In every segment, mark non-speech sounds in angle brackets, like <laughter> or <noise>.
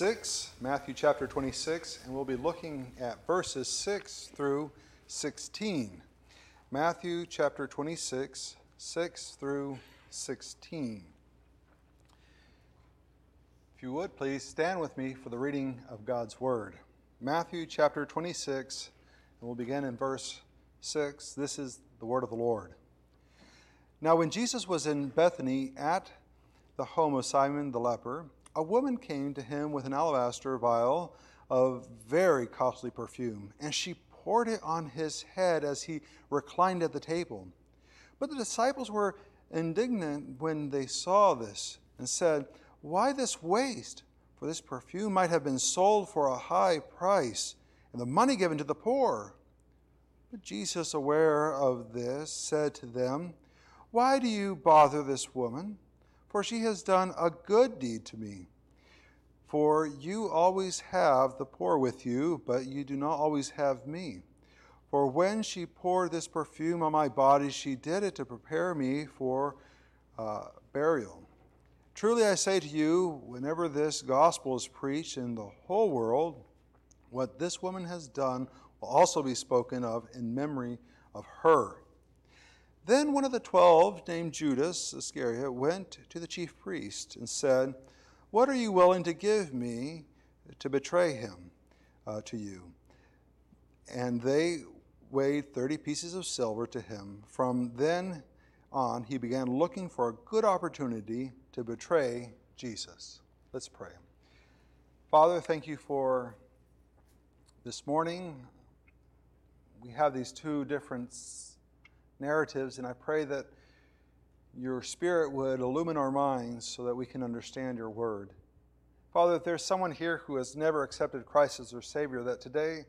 6, Matthew chapter 26, and we'll be looking at verses 6 through 16. Matthew chapter 26, 6 through 16. If you would, please stand with me for the reading of God's Word. Matthew chapter 26, and we'll begin in verse 6. This is the Word of the Lord. Now, when Jesus was in Bethany at the home of Simon the leper, a woman came to him with an alabaster vial of very costly perfume, and she poured it on his head as he reclined at the table. But the disciples were indignant when they saw this and said, Why this waste? For this perfume might have been sold for a high price and the money given to the poor. But Jesus, aware of this, said to them, Why do you bother this woman? For she has done a good deed to me. For you always have the poor with you, but you do not always have me. For when she poured this perfume on my body, she did it to prepare me for uh, burial. Truly I say to you, whenever this gospel is preached in the whole world, what this woman has done will also be spoken of in memory of her. Then one of the twelve, named Judas Iscariot, went to the chief priest and said, What are you willing to give me to betray him uh, to you? And they weighed 30 pieces of silver to him. From then on, he began looking for a good opportunity to betray Jesus. Let's pray. Father, thank you for this morning. We have these two different narratives, and I pray that your Spirit would illumine our minds so that we can understand your word. Father, if there's someone here who has never accepted Christ as their Savior, that today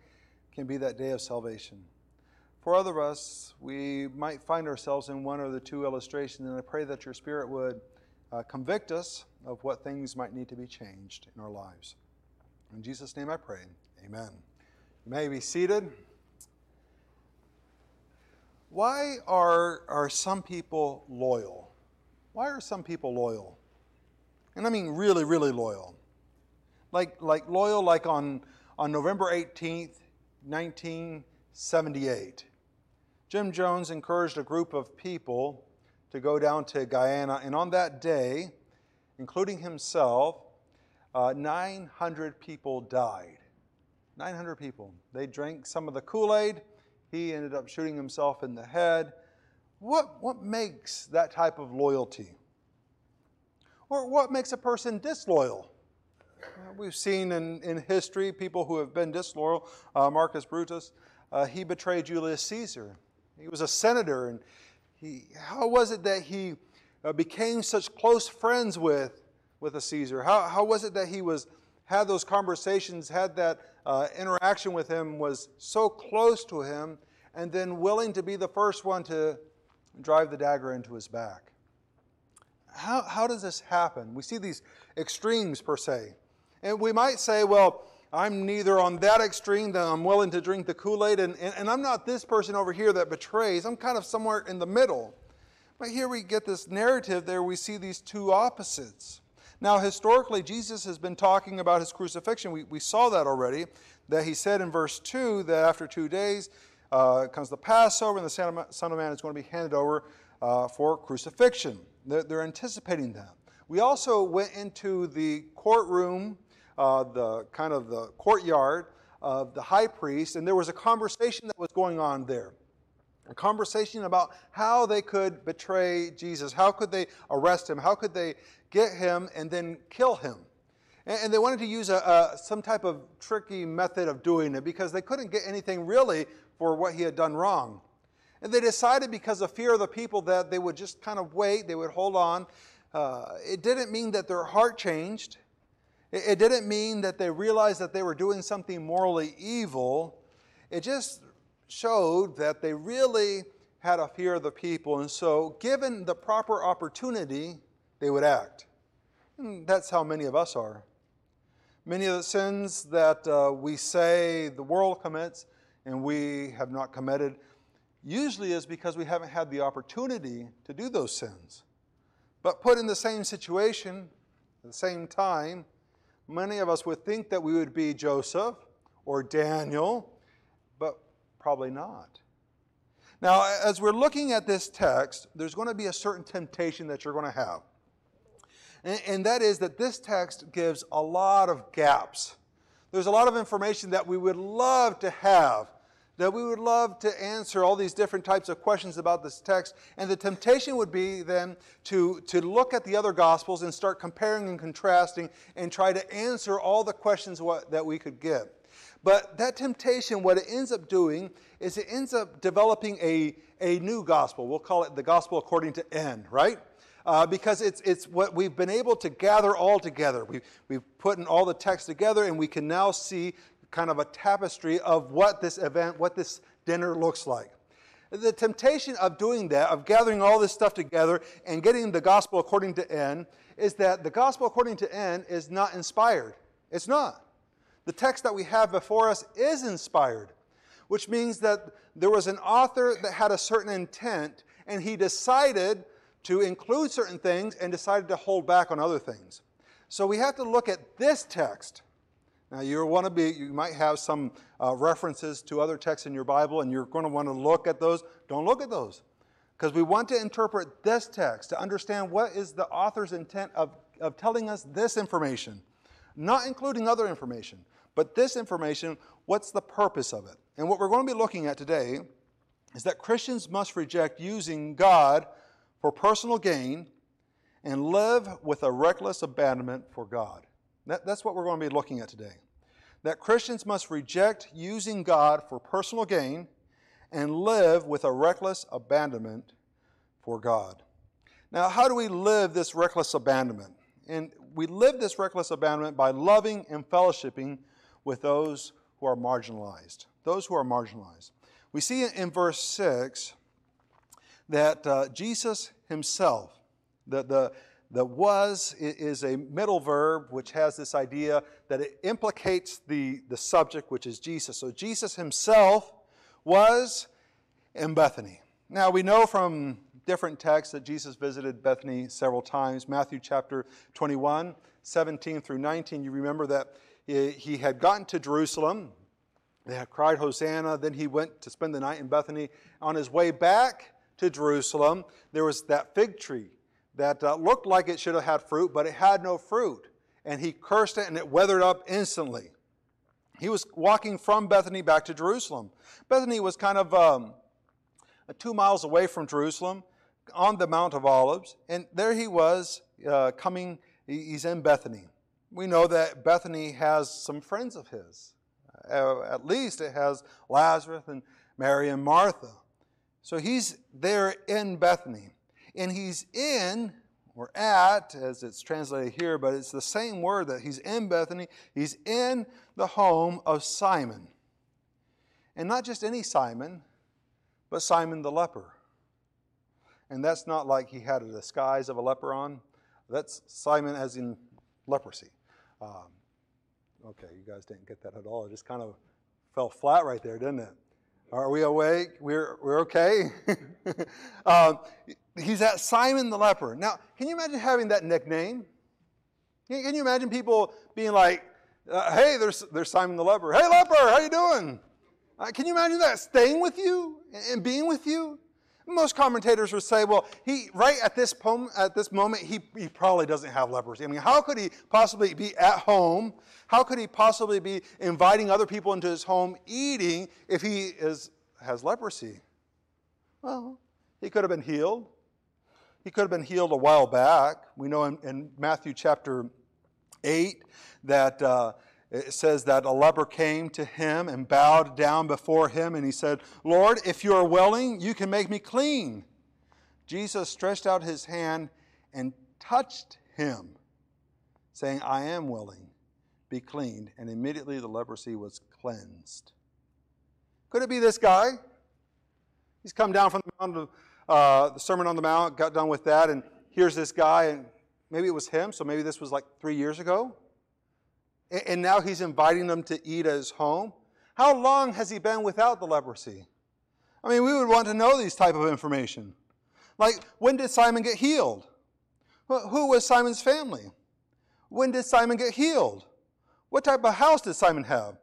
can be that day of salvation. For other of us, we might find ourselves in one or the two illustrations, and I pray that your Spirit would uh, convict us of what things might need to be changed in our lives. In Jesus' name I pray. Amen. You may be seated. Why are, are some people loyal? Why are some people loyal? And I mean really, really loyal. Like, like loyal, like on, on November 18th, 1978. Jim Jones encouraged a group of people to go down to Guyana, and on that day, including himself, uh, 900 people died. 900 people. They drank some of the Kool Aid he ended up shooting himself in the head. What, what makes that type of loyalty? Or what makes a person disloyal? we've seen in, in history people who have been disloyal. Uh, Marcus Brutus, uh, he betrayed Julius Caesar. He was a senator, and he, how was it that he uh, became such close friends with, with a Caesar? How, how was it that he was had those conversations, had that uh, interaction with him, was so close to him, and then willing to be the first one to drive the dagger into his back. How, how does this happen? We see these extremes, per se. And we might say, well, I'm neither on that extreme that I'm willing to drink the Kool Aid, and, and, and I'm not this person over here that betrays. I'm kind of somewhere in the middle. But here we get this narrative there, we see these two opposites. Now, historically, Jesus has been talking about his crucifixion. We, we saw that already, that he said in verse 2 that after two days uh, comes the Passover and the Son of Man is going to be handed over uh, for crucifixion. They're, they're, anticipating that. We also went into the courtroom, uh, the kind of the courtyard of the high priest, and there was a conversation that was going on there a conversation about how they could betray Jesus, how could they arrest him, how could they get him and then kill him. And, they wanted to use a, a, some type of tricky method of doing it because they couldn't get anything really for what he had done wrong. And they decided because of fear of the people that they would just kind of wait, they would hold on. Uh, it didn't mean that their heart changed. It, it didn't mean that they realized that they were doing something morally evil. It just showed that they really had a fear of the people. And so, given the proper opportunity, they would act. And that's how many of us are. Many of the sins that uh, we say the world commits and we have not committed usually is because we haven't had the opportunity to do those sins. But put in the same situation, at the same time, many of us would think that we would be Joseph or Daniel, but probably not. Now, as we're looking at this text, there's going to be a certain temptation that you're going to have. And, and that is that this text gives a lot of gaps. There's a lot of information that we would love to have, that we would love to answer all these different types of questions about this text. And the temptation would be then to, to look at the other Gospels and start comparing and contrasting and try to answer all the questions what, that we could give. But that temptation, what it ends up doing is it ends up developing a, a new gospel. We'll call it the gospel according to N, right? Uh, because it's, it's what we've been able to gather all together. We've, we've put in all the text together, and we can now see kind of a tapestry of what this event, what this dinner looks like. The temptation of doing that, of gathering all this stuff together and getting the gospel according to N, is that the gospel according to N is not inspired. It's not. The text that we have before us is inspired, which means that there was an author that had a certain intent, and he decided to include certain things and decided to hold back on other things. So we have to look at this text. Now, you want to be, you might have some uh, references to other texts in your Bible, and you're going to want to look at those. Don't look at those. Because we want to interpret this text to understand what is the author's intent of, of telling us this information, not including other information. But this information, what's the purpose of it? And what we're going to be looking at today is that Christians must reject using God for personal gain and live with a reckless abandonment for God. That, that's what we're going to be looking at today. That Christians must reject using God for personal gain and live with a reckless abandonment for God. Now, how do we live this reckless abandonment? And we live this reckless abandonment by loving and fellowshipping with those who are marginalized. Those who are marginalized. We see in verse 6 that uh, Jesus himself, the, the, the was is a middle verb which has this idea that it implicates the, the subject, which is Jesus. So Jesus himself was in Bethany. Now we know from different texts that Jesus visited Bethany several times. Matthew chapter 21, 17 through 19, you remember that he had gotten to Jerusalem. They had cried Hosanna. Then he went to spend the night in Bethany. On his way back to Jerusalem, there was that fig tree that uh, looked like it should have had fruit, but it had no fruit. And he cursed it, and it withered up instantly. He was walking from Bethany back to Jerusalem. Bethany was kind of um, two miles away from Jerusalem on the Mount of Olives, and there he was uh, coming, he's in Bethany we know that Bethany has some friends of his. Uh, at least it has Lazarus and Mary and Martha. So he's there in Bethany. And he's in, or at, as it's translated here, but it's the same word that he's in Bethany. He's in the home of Simon. And not just any Simon, but Simon the leper. And that's not like he had a disguise of a leper on. That's Simon as in leprosy. Um, okay, you guys didn't get that at all. It just kind of fell flat right there, didn't it? Are we awake? We're, we're okay? <laughs> um, he's at Simon the leper. Now, can you imagine having that nickname? Can you imagine people being like, uh, hey, there's, there's Simon the leper. Hey, leper, how you doing? Uh, can you imagine that staying with you and being with you? Most commentators would say, well, he right at this, pom- at this moment, he, he probably doesn't have leprosy. I mean, how could he possibly be at home? How could he possibly be inviting other people into his home eating if he is, has leprosy? Well, he could have been healed. He could have been healed a while back. We know in, in Matthew chapter 8 that. Uh, it says that a leper came to him and bowed down before him, and he said, Lord, if you are willing, you can make me clean. Jesus stretched out his hand and touched him, saying, I am willing, be cleaned. And immediately the leprosy was cleansed. Could it be this guy? He's come down from the, Mount of, uh, the Sermon on the Mount, got done with that, and here's this guy, and maybe it was him, so maybe this was like three years ago and now he's inviting them to eat at his home. How long has he been without the leprosy? I mean, we would want to know these type of information. Like, when did Simon get healed? Who was Simon's family? When did Simon get healed? What type of house did Simon have?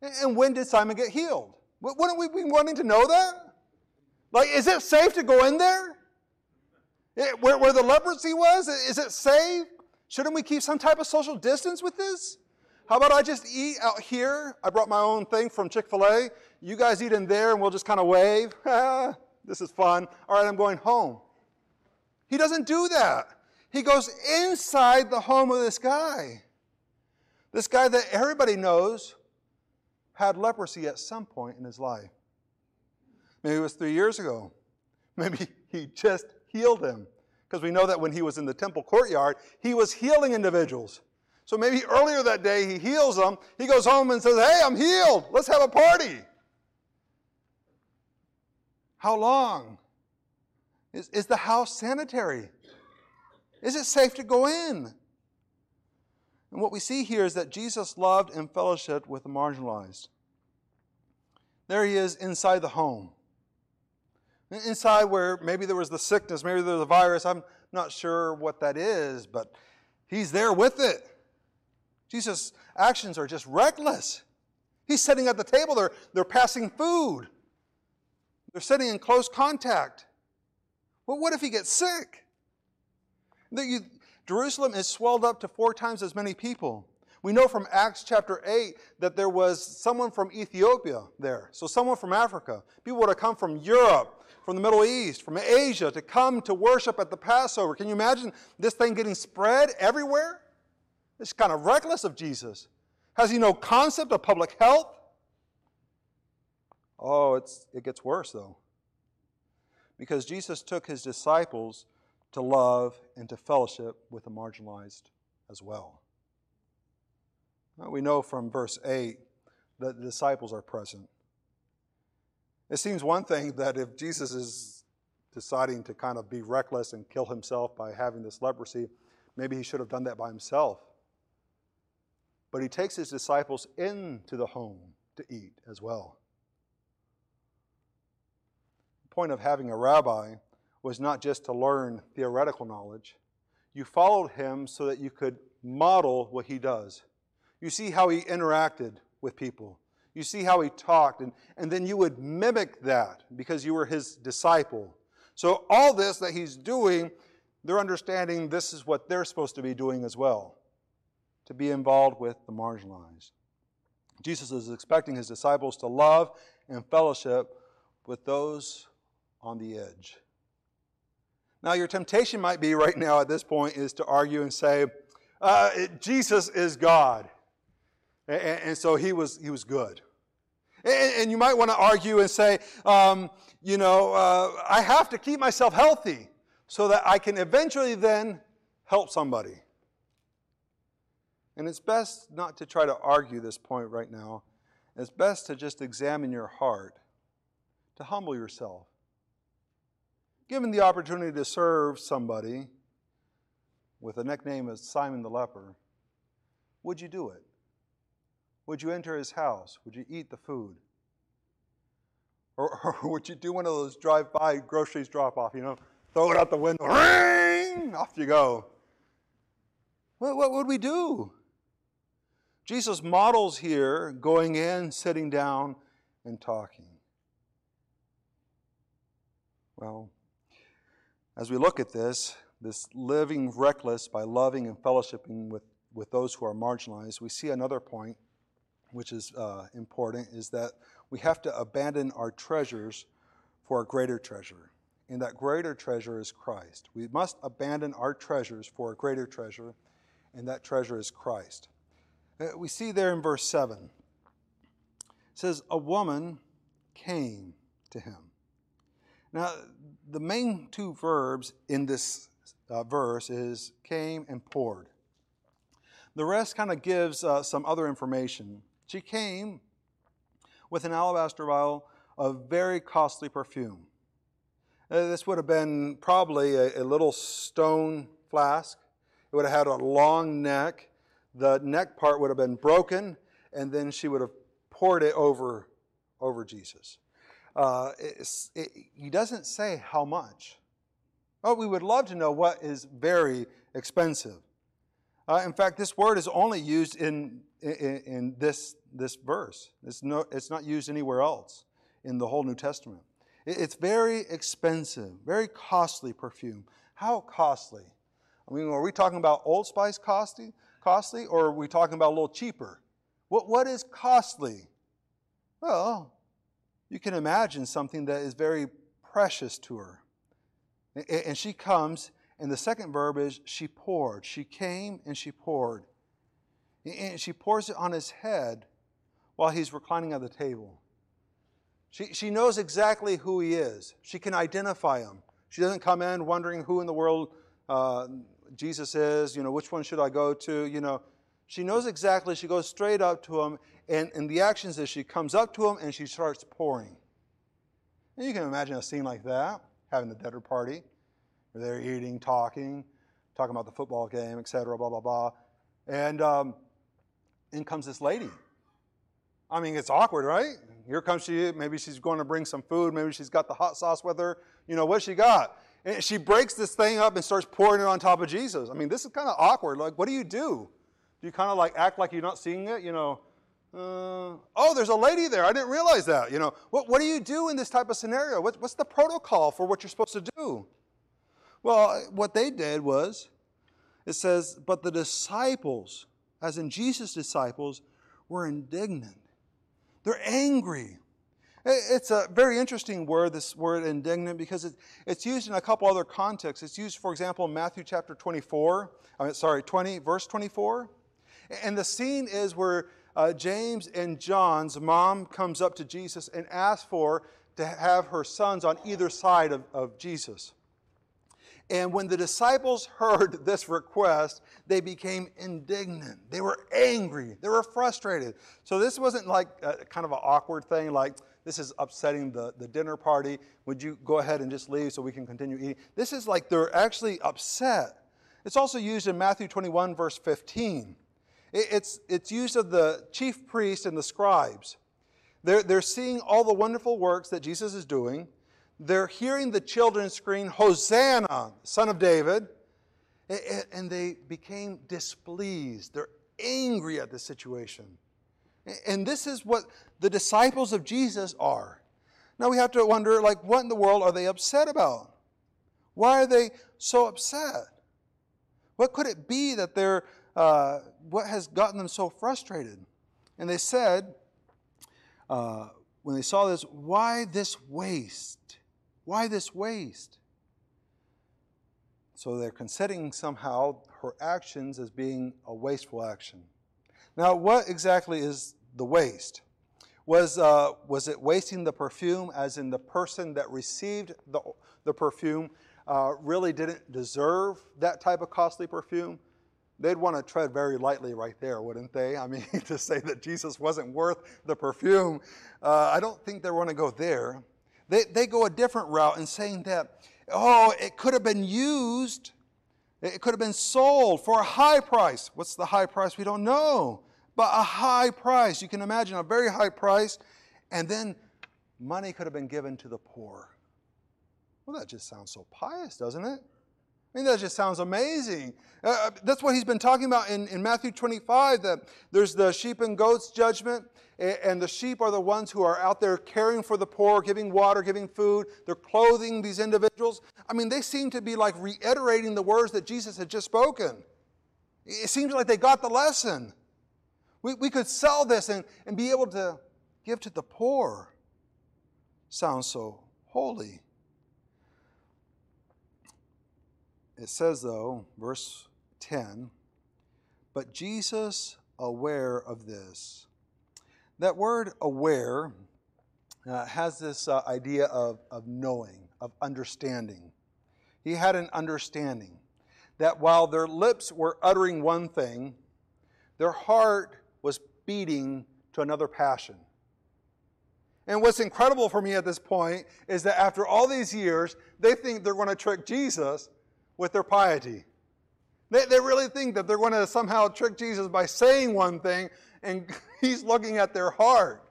And when did Simon get healed? Wouldn't we be wanting to know that? Like, is it safe to go in there? Eh, where, where the leprosy was? Is it safe? Shouldn't we keep some type of social distance with this? How about I just eat out here? I brought my own thing from Chick fil A. You guys eat in there and we'll just kind of wave. <laughs> this is fun. All right, I'm going home. He doesn't do that. He goes inside the home of this guy. This guy that everybody knows had leprosy at some point in his life. Maybe it was three years ago. <laughs> Maybe he just healed him. Because we know that when he was in the temple courtyard, he was healing individuals. So maybe earlier that day he heals them. He goes home and says, Hey, I'm healed. Let's have a party. How long? Is, is the house sanitary? Is it safe to go in? And what we see here is that Jesus loved and fellowshiped with the marginalized. There he is inside the home. Inside where maybe there was the sickness, maybe there was a virus. I'm not sure what that is, but he's there with it. Jesus' actions are just reckless. He's sitting at the table, they're, they're passing food, they're sitting in close contact. But what if he gets sick? You, Jerusalem is swelled up to four times as many people. We know from Acts chapter 8 that there was someone from Ethiopia there. So, someone from Africa. People would have come from Europe, from the Middle East, from Asia to come to worship at the Passover. Can you imagine this thing getting spread everywhere? It's kind of reckless of Jesus. Has he no concept of public health? Oh, it's, it gets worse, though. Because Jesus took his disciples to love and to fellowship with the marginalized as well. We know from verse 8 that the disciples are present. It seems one thing that if Jesus is deciding to kind of be reckless and kill himself by having this leprosy, maybe he should have done that by himself. But he takes his disciples into the home to eat as well. The point of having a rabbi was not just to learn theoretical knowledge. You followed him so that you could model what he does. You see how he interacted with people. You see how he talked, and, and then you would mimic that because you were his disciple. So, all this that he's doing, they're understanding this is what they're supposed to be doing as well to be involved with the marginalized. Jesus is expecting his disciples to love and fellowship with those on the edge. Now, your temptation might be right now at this point is to argue and say, uh, Jesus is God. And, and, so he was, he was good. And, and you might want to argue and say, um, you know, uh, I have to keep myself healthy so that I can eventually then help somebody. And it's best not to try to argue this point right now. It's best to just examine your heart, to humble yourself, given the opportunity to serve somebody with a nickname as Simon the leper, would you do it? Would you enter his house? Would you eat the food? Or, <laughs> or would you do one of those drive by groceries drop off, you know, throw it out the window, ring, off you go? What, what would we do? Jesus models here going in, sitting down, and talking. Well, as we look at this, this living reckless by loving and fellowshipping with, with those who are marginalized, we see another point which is uh, important is that we have to abandon our treasures for a greater treasure. And that greater treasure is Christ. We must abandon our treasures for a greater treasure, and that treasure is Christ. Uh, we see there in verse 7 it says, A woman came to him. Now, the main two verbs in this uh, verse is came and poured. The rest kind of gives uh, some other information. She came with an alabaster vial of very costly perfume. Uh, this would have been probably a, a little stone flask. It would have had a long neck. The neck part would have been broken, and then she would have poured it over, over Jesus. Uh, it, he doesn't say how much. Oh, we would love to know what is very expensive. Uh, in fact, this word is only used in, in, in this, this verse. It's, no, it's not used anywhere else in the whole New Testament. It, it's very expensive, very costly perfume. How costly? I mean, are we talking about Old Spice costly, costly or are we talking about a little cheaper? What, what is costly? Well, you can imagine something that is very precious to her. And she comes, and the second verb is she poured. She came and she poured. And she pours it on his head while he's reclining at the table. She, she knows exactly who he is. She can identify him. She doesn't come in wondering who in the world uh, Jesus is, you know, which one should I go to, you know. She knows exactly. She goes straight up to him, and, and the actions is she comes up to him and she starts pouring. And you can imagine a scene like that, having the dinner party. They're eating, talking, talking about the football game, etc., blah, blah, blah. And um, in comes this lady. I mean, it's awkward, right? Here comes she. Maybe she's going to bring some food. Maybe she's got the hot sauce with her. You know, what she got? And she breaks this thing up and starts pouring it on top of Jesus. I mean, this is kind of awkward. Like, what do you do? Do you kind of like act like you're not seeing it? You know, uh, oh, there's a lady there. I didn't realize that. You know, what, what do you do in this type of scenario? What, what's the protocol for what you're supposed to do? Well, what they did was, it says, but the disciples, as in Jesus' disciples, were indignant. They're angry. It's a very interesting word, this word indignant, because it's used in a couple other contexts. It's used, for example, in Matthew chapter 24, I mean, sorry, 20, verse 24. And the scene is where uh, James and John's mom comes up to Jesus and asks for to have her sons on either side of, of Jesus. And when the disciples heard <laughs> this request, they became indignant. They were angry. They were frustrated. So this wasn't like a, kind of an awkward thing, like, this is upsetting the, the dinner party. Would you go ahead and just leave so we can continue eating? This is like they're actually upset. It's also used in Matthew 21, verse 15. It's, it's used of the chief priests and the scribes. They're, they're seeing all the wonderful works that Jesus is doing. They're hearing the children scream, Hosanna, son of David. And they became displeased. They're angry at the situation. And this is what the disciples of Jesus are. Now we have to wonder, like, what in the world are they upset about? Why are they so upset? What could it be that they're uh, what has gotten them so frustrated? And they said, uh, when they saw this, why this waste? Why this waste? So they're considering somehow her actions as being a wasteful action. Now, what exactly is the waste? Was, uh, was it wasting the perfume, as in the person that received the, the perfume uh, really didn't deserve that type of costly perfume? they'd want to tread very lightly right there, wouldn't they? I mean, <laughs> to say that Jesus wasn't worth the perfume, uh, I don't think they want to go there. They, they go a different route in saying that, oh, it could have been used, it could have been sold for a high price. What's the high price? We don't know, but a high price. You can imagine a very high price, and then money could have been given to the poor. Well, that just sounds so pious, doesn't it? I mean, that just sounds amazing. Uh, uh, that's what he's been talking about in, in Matthew 25 that there's the sheep and goats judgment, and the sheep are the ones who are out there caring for the poor, giving water, giving food. They're clothing these individuals. I mean, they seem to be like reiterating the words that Jesus had just spoken. It seems like they got the lesson. We, we could sell this and, and be able to give to the poor. Sounds so holy. It says, though, verse 10, but Jesus, aware of this. That word aware uh, has this uh, idea of, of knowing, of understanding. He had an understanding that while their lips were uttering one thing, their heart was beating to another passion. And what's incredible for me at this point is that after all these years, they think they're going to trick Jesus with their piety. They, they really think that they're going to somehow trick Jesus by saying one thing and <laughs> he's looking at their heart.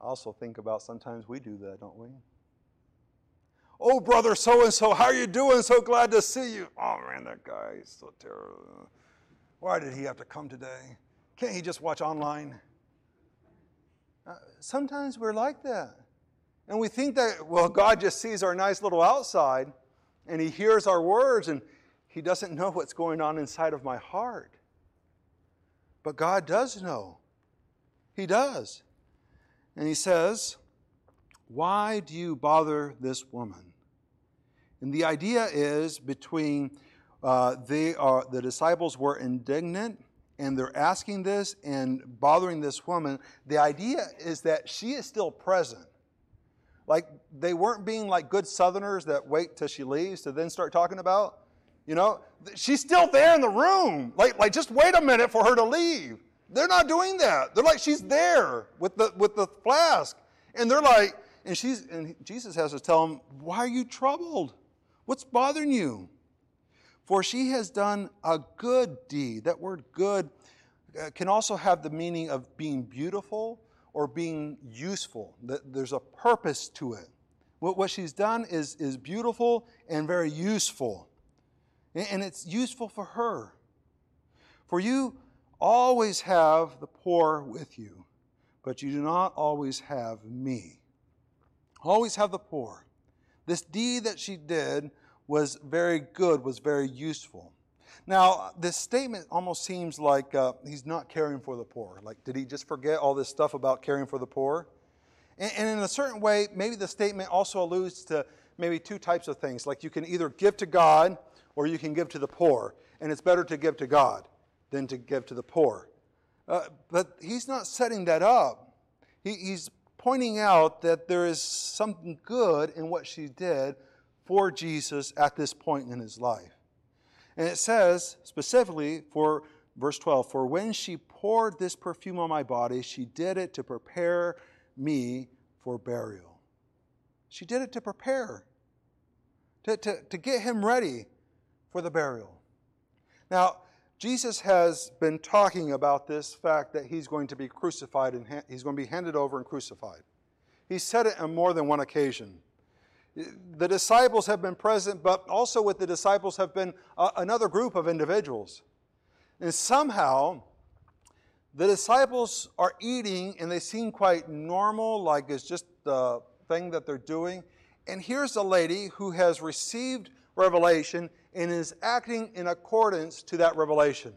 I also think about sometimes we do that, don't we? Oh, brother so and so, how are you doing? So glad to see you. Oh, man, that guy is so terrible. Why did he have to come today? Can't he just watch online? Uh, sometimes we're like that. And we think that, well, God just sees our nice little outside and he hears our words and he doesn't know what's going on inside of my heart. But God does know. He does. And he says, Why do you bother this woman? And the idea is between uh, they are, the disciples were indignant and they're asking this and bothering this woman. The idea is that she is still present. Like they weren't being like good Southerners that wait till she leaves to then start talking about. You know, she's still there in the room. Like, like just wait a minute for her to leave. They're not doing that. They're like, she's there with the with the flask. And they're like, and she's and Jesus has to tell them, why are you troubled? What's bothering you? For she has done a good deed. That word good uh, can also have the meaning of being beautiful or being useful. There's a purpose to it. What she's done is, is beautiful and very useful. And it's useful for her. For you always have the poor with you, but you do not always have me. Always have the poor. This deed that she did was very good, was very useful. Now, this statement almost seems like uh, he's not caring for the poor. Like, did he just forget all this stuff about caring for the poor? And, and in a certain way, maybe the statement also alludes to maybe two types of things. Like, you can either give to God or you can give to the poor. And it's better to give to God than to give to the poor. Uh, but he's not setting that up. He, he's pointing out that there is something good in what she did for Jesus at this point in his life. And it says specifically for verse 12 For when she poured this perfume on my body, she did it to prepare me for burial. She did it to prepare, to, to, to get him ready for the burial. Now, Jesus has been talking about this fact that he's going to be crucified and ha- he's going to be handed over and crucified. He said it on more than one occasion. The disciples have been present, but also with the disciples have been a, another group of individuals. And somehow, the disciples are eating and they seem quite normal, like it's just the thing that they're doing. And here's a lady who has received revelation and is acting in accordance to that revelation,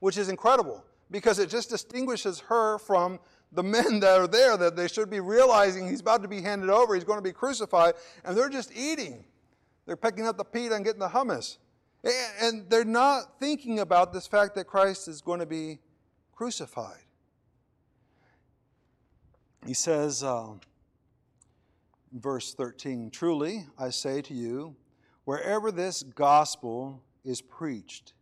which is incredible because it just distinguishes her from the men that are there that they should be realizing he's about to be handed over, he's going to be crucified, and they're just eating. They're picking up the pita and getting the hummus. And they're not thinking about this fact that Christ is going to be crucified. He says, uh, verse 13, Truly, I say to you, wherever this gospel is preached,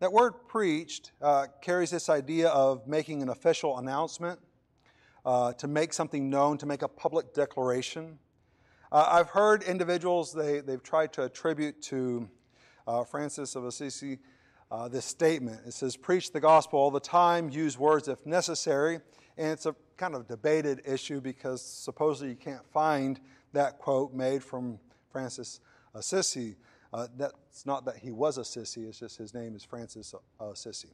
that word preached uh, carries this idea of making an official announcement uh, to make something known, to make a public declaration. Uh, I've heard individuals, they, they've tried to attribute to uh, Francis of Assisi uh, this statement. It says, Preach the gospel all the time, use words if necessary. And it's a kind of debated issue because supposedly you can't find that quote made from Francis Assisi. Uh, that's not that he was a sissy, it's just his name is Francis Assisi.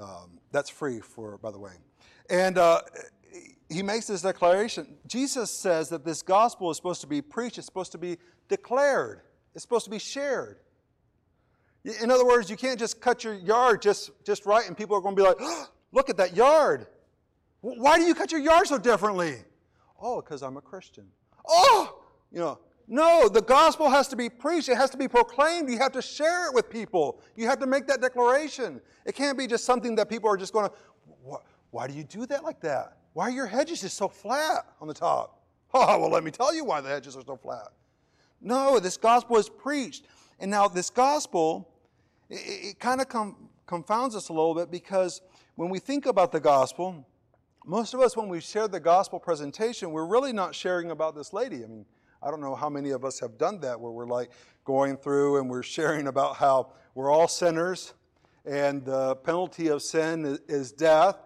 Um, that's free for, by the way. And uh, he makes this declaration. Jesus says that this gospel is supposed to be preached, it's supposed to be declared, it's supposed to be shared. In other words, you can't just cut your yard just, just right and people are going to be like, oh, look at that yard. Why do you cut your yard so differently? Oh, because I'm a Christian. Oh, you know, no, the gospel has to be preached. It has to be proclaimed. You have to share it with people. You have to make that declaration. It can't be just something that people are just going to, why do you do that like that? Why are your hedges just so flat on the top? <laughs> Oh, well, let me tell you why the hedges are so flat. No, this gospel is preached. And now, this gospel, it, it kind of com- confounds us a little bit because when we think about the gospel, most of us, when we share the gospel presentation, we're really not sharing about this lady. I mean, I don't know how many of us have done that where we're like going through and we're sharing about how we're all sinners and the penalty of sin is death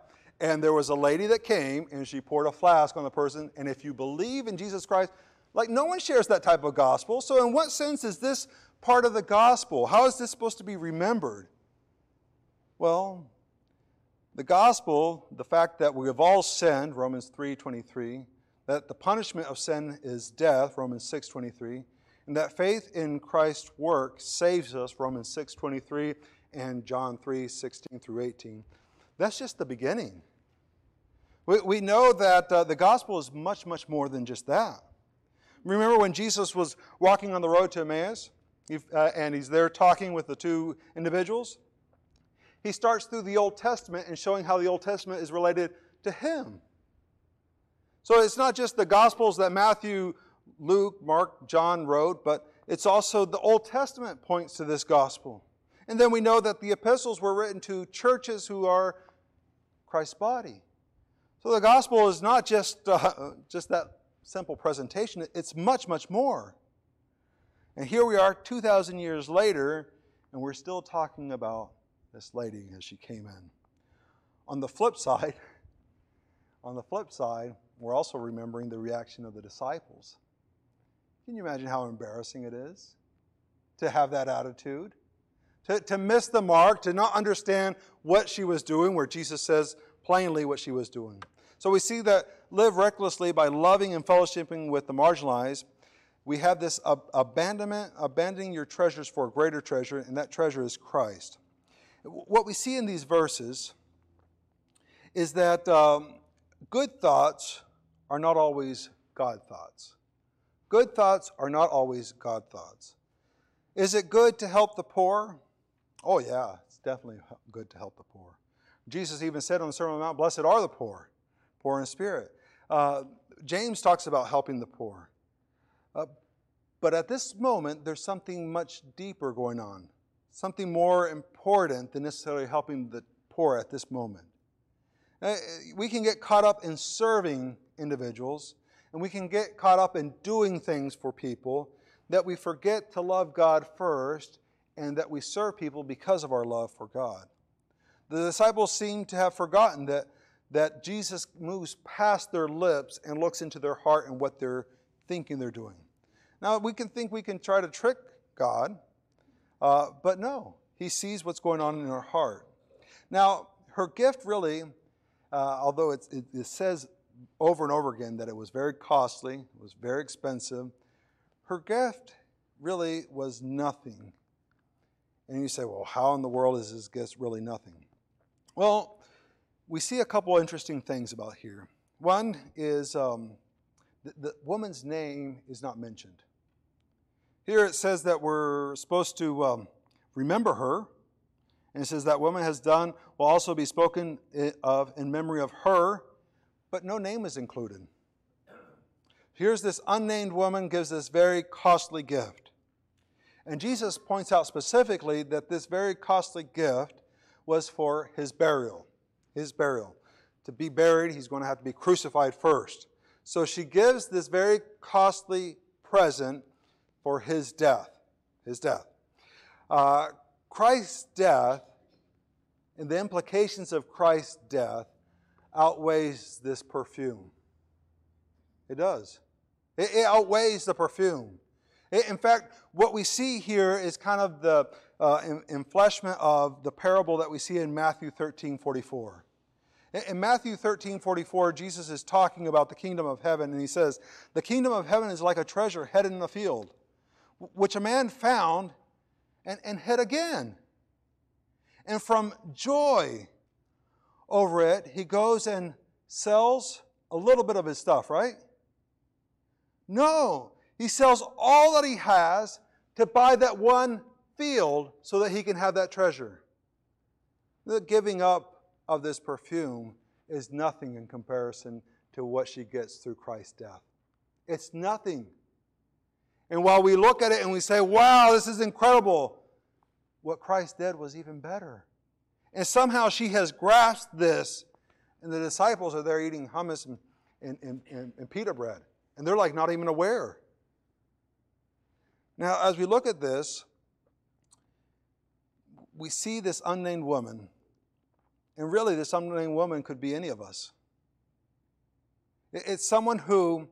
and there was a lady that came and she poured a flask on the person. And if you believe in Jesus Christ, like no one shares that type of gospel. So, in what sense is this part of the gospel? How is this supposed to be remembered? Well, the gospel, the fact that we have all sinned, Romans 3:23, that the punishment of sin is death, Romans 6:23, and that faith in Christ's work saves us, Romans 6:23 and John 3:16 through 18. That's just the beginning. We, we know that uh, the gospel is much, much more than just that. Remember when Jesus was walking on the road to Emmaus, uh, and he's there talking with the two individuals? He starts through the Old Testament and showing how the Old Testament is related to him. So it's not just the Gospels that Matthew, Luke, Mark, John wrote, but it's also the Old Testament points to this gospel. And then we know that the epistles were written to churches who are Christ's body. So the gospel is not just, uh, just that simple presentation, it's much, much more. And here we are 2,000 years later, and we're still talking about this lady as she came in. On the flip side, <laughs> on the flip side, we're also remembering the reaction of the disciples. Can you imagine how embarrassing it is to have that attitude? To, to miss the mark, to not understand what she was doing, where Jesus says plainly what she was doing. So we see that live recklessly by loving and fellowshipping with the marginalized. We have this ab- abandonment, abandoning your treasures for a greater treasure, and that treasure is Christ. What we see in these verses is that um, good thoughts are not always God thoughts. Good thoughts are not always God thoughts. Is it good to help the poor? Oh, yeah, it's definitely good to help the poor. Jesus even said on the Sermon on the Mount, Blessed are the poor poor in spirit. Uh, James talks about helping the poor. Uh, but at this moment, there's something much deeper going on, something more important than necessarily helping the poor at this moment. Uh, we can get caught up in serving individuals, and we can get caught up in doing things for people that we forget to love God first and that we serve people because of our love for God. The disciples seem to have forgotten that that Jesus moves past their lips and looks into their heart and what they're thinking they're doing. Now, we can think we can try to trick God, uh, but no, He sees what's going on in her heart. Now, her gift really, uh, although it, it, it says over and over again that it was very costly, it was very expensive, her gift really was nothing. And you say, well, how in the world is this gift really nothing? Well, we see a couple interesting things about here. One is um, the, the woman's name is not mentioned. Here it says that we're supposed to um, remember her, and it says that woman has done will also be spoken of in memory of her, but no name is included. Here's this unnamed woman gives this very costly gift. And Jesus points out specifically that this very costly gift was for his burial his burial. To be buried, he's going to have to be crucified first. So she gives this very costly present for his death. His death. Uh, Christ's death and the implications of Christ's death outweighs this perfume. It does. It, it outweighs the perfume. It, in fact, what we see here is kind of the uh, enfleshment of the parable that we see in Matthew 13 44. In Matthew 13 44, Jesus is talking about the kingdom of heaven, and he says, The kingdom of heaven is like a treasure hidden in the field, which a man found and, and hid again. And from joy over it, he goes and sells a little bit of his stuff, right? No, he sells all that he has to buy that one field so that he can have that treasure. The giving up of this perfume is nothing in comparison to what she gets through Christ's death. It's nothing. And while we look at it and we say, wow, this is incredible, what Christ did was even better. And somehow she has grasped this, and the disciples are there eating hummus and, and, and, and pita bread. And they're like not even aware. Now, as we look at this, we see this unnamed woman, and really, this unnamed woman could be any of us. It's someone who,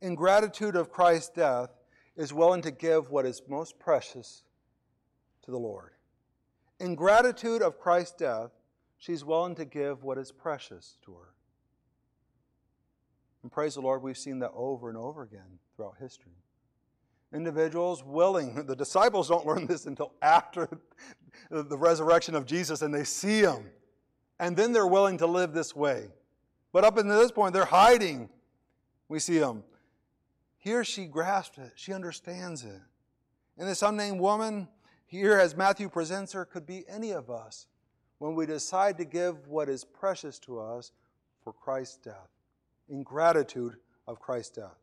in gratitude of Christ's death, is willing to give what is most precious to the Lord. In gratitude of Christ's death, she's willing to give what is precious to her. And praise the Lord, we've seen that over and over again throughout history. Individuals willing, <laughs> the disciples don't learn this until after <laughs> the resurrection of Jesus and they see him. And then they're willing to live this way. But up until this point, they're hiding. We see them. Here she grasps it, she understands it. And this unnamed woman, here as Matthew presents her, could be any of us when we decide to give what is precious to us for Christ's death, in gratitude of Christ's death.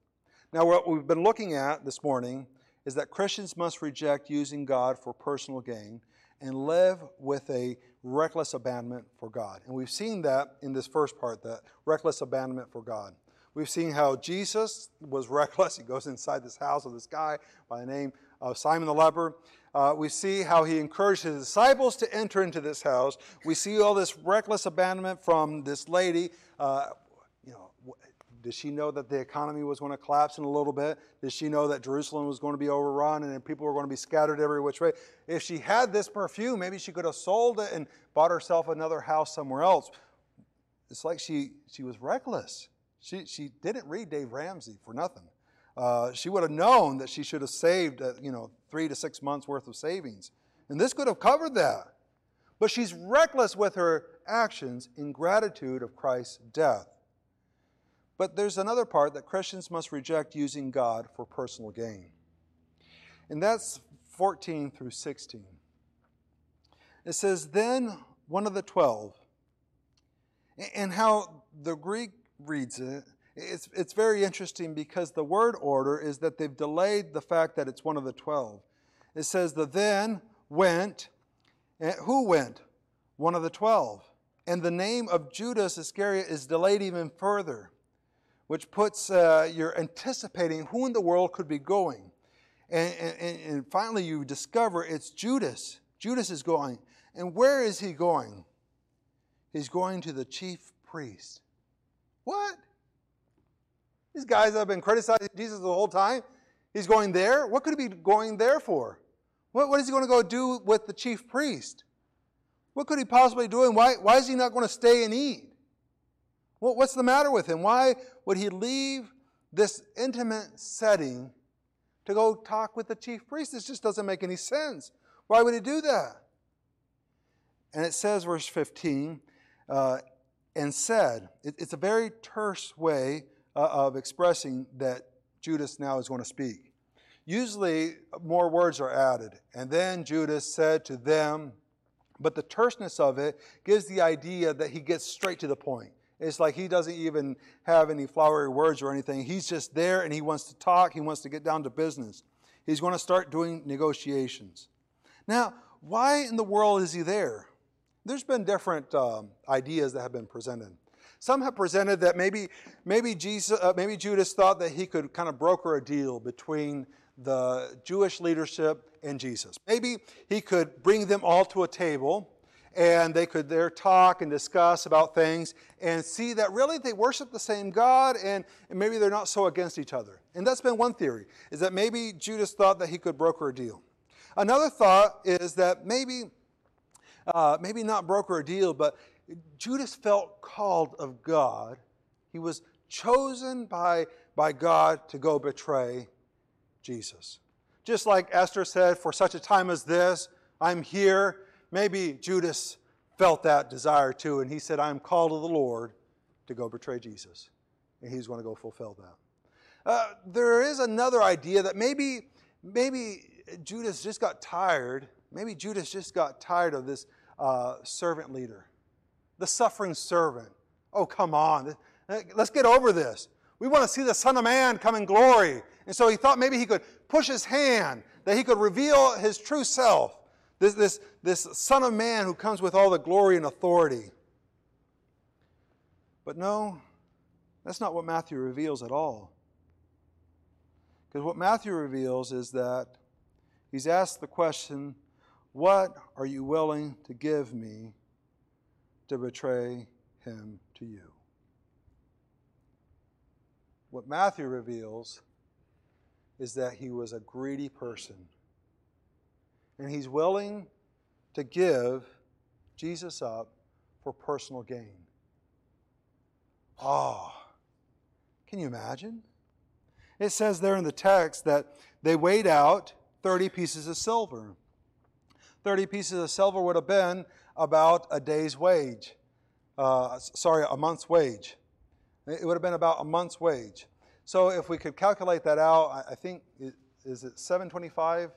Now, what we've been looking at this morning is that Christians must reject using God for personal gain and live with a reckless abandonment for God. And we've seen that in this first part, that reckless abandonment for God. We've seen how Jesus was <laughs> reckless. He goes inside this house of this guy by the name of Simon the leper. Uh, we see how he encouraged his disciples to enter into this house. We see all this reckless abandonment from this lady. Uh, you know, did she know that the economy was going to collapse in a little bit? Did she know that Jerusalem was going to be overrun and people were going to be scattered every which way? If she had this perfume, maybe she could have sold it and bought herself another house somewhere else. It's like she, she was reckless. She, she didn't read Dave Ramsey for nothing. Uh, she would have known that she should have saved, uh, you know, three to six months worth of savings. And this could have covered that. But she's reckless with her actions in gratitude of Christ's death. But there's another part that Christians must reject using God for personal gain. And that's 14 through 16. It says, Then one of the twelve, and how the Greek reads it, it's, it's very interesting because the word order is that they've delayed the fact that it's one of the twelve. It says, The then went, and who went? One of the twelve. And the name of Judas Iscariot is delayed even further which puts uh, you're anticipating who in the world could be going. And, and, and finally, you discover it's Judas. Judas is going. And where is he going? He's going to the chief priest. What? These guys have been criticizing Jesus the whole time. He's going there? What could he be going there for? What, what is he going to go do with the chief priest? What could he possibly do? And why, why is he not going to stay and eat? Well, what's the matter with him? Why would he leave this intimate setting to go talk with the chief priest? This just doesn't make any sense. Why would he do that? And it says, verse 15, uh, and said, it, it's a very terse way uh, of expressing that Judas now is going to speak. Usually, more words are added. And then Judas said to them, but the terseness of it gives the idea that he gets straight to the point. It's like he doesn't even have any flowery words or anything. He's just there and he wants to talk, he wants to get down to business. He's going to start doing negotiations. Now, why in the world is he there? There's been different um, ideas that have been presented. Some have presented that maybe, maybe, Jesus, uh, maybe Judas thought that he could kind of broker a deal between the Jewish leadership and Jesus. Maybe he could bring them all to a table and they could there talk and discuss about things and see that really they worship the same God and, and maybe they're not so against each other. And that's been one theory, is that maybe Judas thought that he could broker a deal. Another thought is that maybe, uh, maybe not broker a deal, but Judas felt called of God. He was chosen by, by God to go betray Jesus. Just like Esther said, for such a time as this, I'm here maybe Judas felt that desire too, and he said, I am called of the Lord to go betray Jesus. And he's going to go fulfill that. Uh, there is another idea that maybe, maybe Judas just got tired. Maybe Judas just got tired of this uh, servant leader, the suffering servant. Oh, come on. Let's get over this. We want to see the Son of Man come in glory. And so he thought maybe he could push his hand, that he could reveal his true self. This, this, this Son of Man who comes with all the glory and authority. But no, that's not what Matthew reveals at all. Because what Matthew reveals is that he's asked the question, What are you willing to give me to betray him to you? What Matthew reveals is that he was a greedy person and he's willing to give Jesus up for personal gain. Oh, can you imagine? It says there in the text that they weighed out 30 pieces of silver. 30 pieces of silver would have been about a day's wage. Uh, sorry, a month's wage. It would have been about a month's wage. So if we could calculate that out, I think, is it 725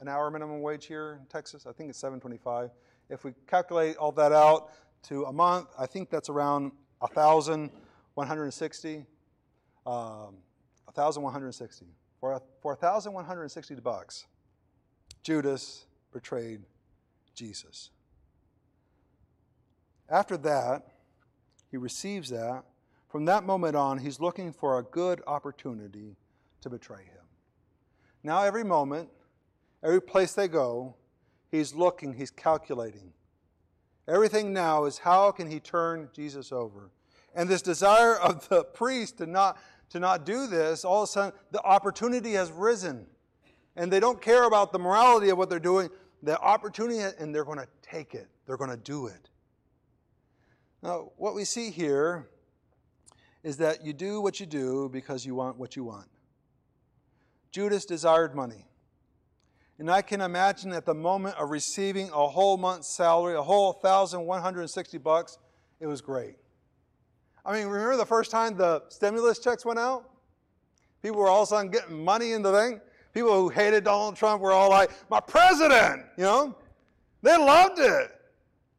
an hour minimum wage here in Texas? I think it's 725. If we calculate all that out to a month, I think that's around 1,160. Um, 1,160. For, for 1,160 bucks, Judas betrayed Jesus. After that, he receives that. From that moment on, he's looking for a good opportunity to betray him. Now, every moment, every place they go, he's looking, he's calculating. Everything now is how can he turn Jesus over? And this desire of the priest to not, to not do this, all of a sudden the opportunity has risen. And they don't care about the morality of what they're doing. The opportunity, and they're going to take it, they're going to do it. Now, what we see here is that you do what you do because you want what you want. Judas desired money. And I can imagine at the moment of receiving a whole month's salary, a whole 1,160 bucks, it was great. I mean, remember the first time the stimulus checks went out? People were all of a sudden getting money in the thing. People who hated Donald Trump were all like, my president, you know? They loved it.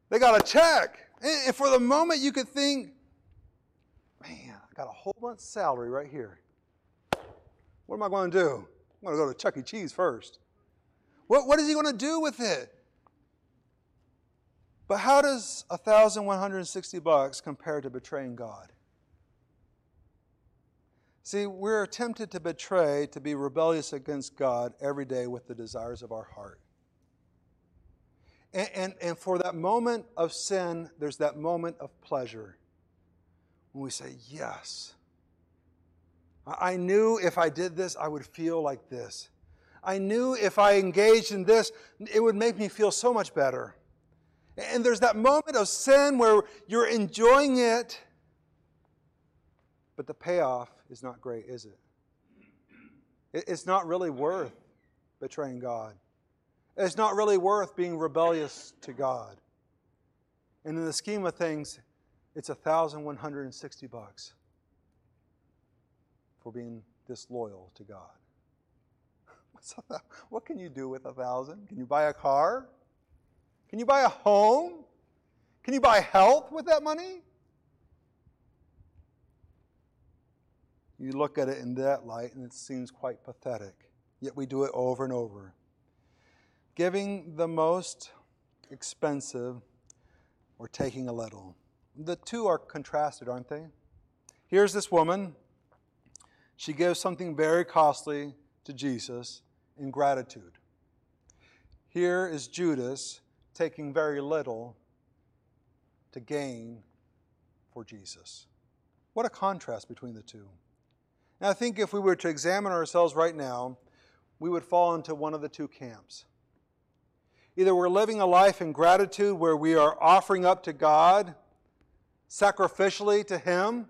They got a check. And for the moment, you could think, man, I got a whole month's salary right here. What am I going to do? I'm going to go to Chuck E. Cheese first. What, what is he going to do with it? But how does 1,160 bucks compare to betraying God? See, we're tempted to betray, to be rebellious against God every day with the desires of our heart. And, and, and, for that moment of sin, there's that moment of pleasure when we say, Yes. I knew if I did this, I would feel like this. I knew if I engaged in this, it would make me feel so much better. And there's that moment of sin where you're enjoying it, but the payoff is not great, is it? It's not really worth betraying God. It's not really worth being rebellious to God. And in the scheme of things, it's 1,160 bucks for being disloyal to God. <laughs> What can you do with a thousand? Can you buy a car? Can you buy a home? Can you buy health with that money? You look at it in that light and it seems quite pathetic. Yet we do it over and over. Giving the most expensive or taking a little. The two are contrasted, aren't they? Here's this woman. She gives something very costly to Jesus in gratitude. Here is Judas taking very little to gain for Jesus. What a contrast between the two. Now, I think if we were to examine ourselves right now, we would fall into one of the two camps. Either we're living a life in gratitude where we are offering up to God sacrificially to Him,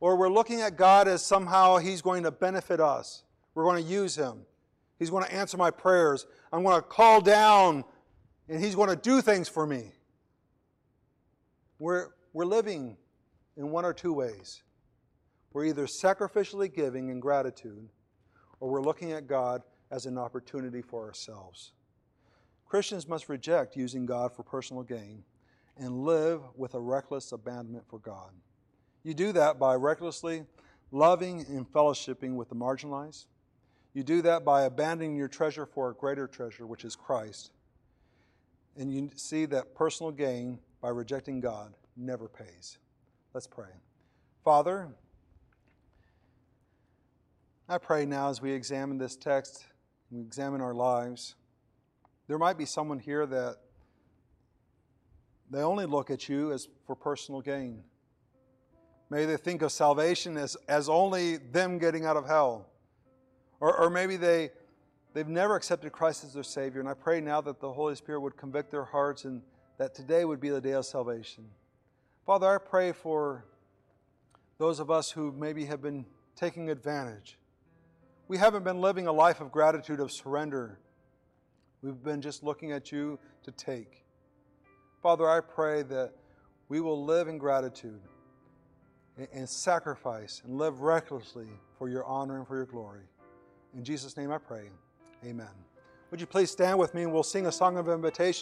or we're looking at God as somehow He's going to benefit us. We're going to use Him. He's going to answer my prayers. I'm going to call down, and He's going to do things for me. We're, we're living in one or two ways. We're either sacrificially giving in gratitude, or we're looking at God as an opportunity for ourselves. Christians must reject using God for personal gain and live with a reckless abandonment for God. You do that by recklessly loving and fellowshipping with the marginalized. You do that by abandoning your treasure for a greater treasure, which is Christ. And you see that personal gain by rejecting God never pays. Let's pray. Father, I pray now as we examine this text, we examine our lives, there might be someone here that they only look at you as for personal gain. Maybe they think of salvation as, as only them getting out of hell. Or, or maybe they, they've never accepted Christ as their Savior. And I pray now that the Holy Spirit would convict their hearts and that today would be the day of salvation. Father, I pray for those of us who maybe have been taking advantage. We haven't been living a life of gratitude, of surrender. We've been just looking at you to take. Father, I pray that we will live in gratitude and sacrifice and live recklessly for your honor and for your glory. In Jesus' name I pray. Amen. Would you please stand with me and we'll sing a song of invitation?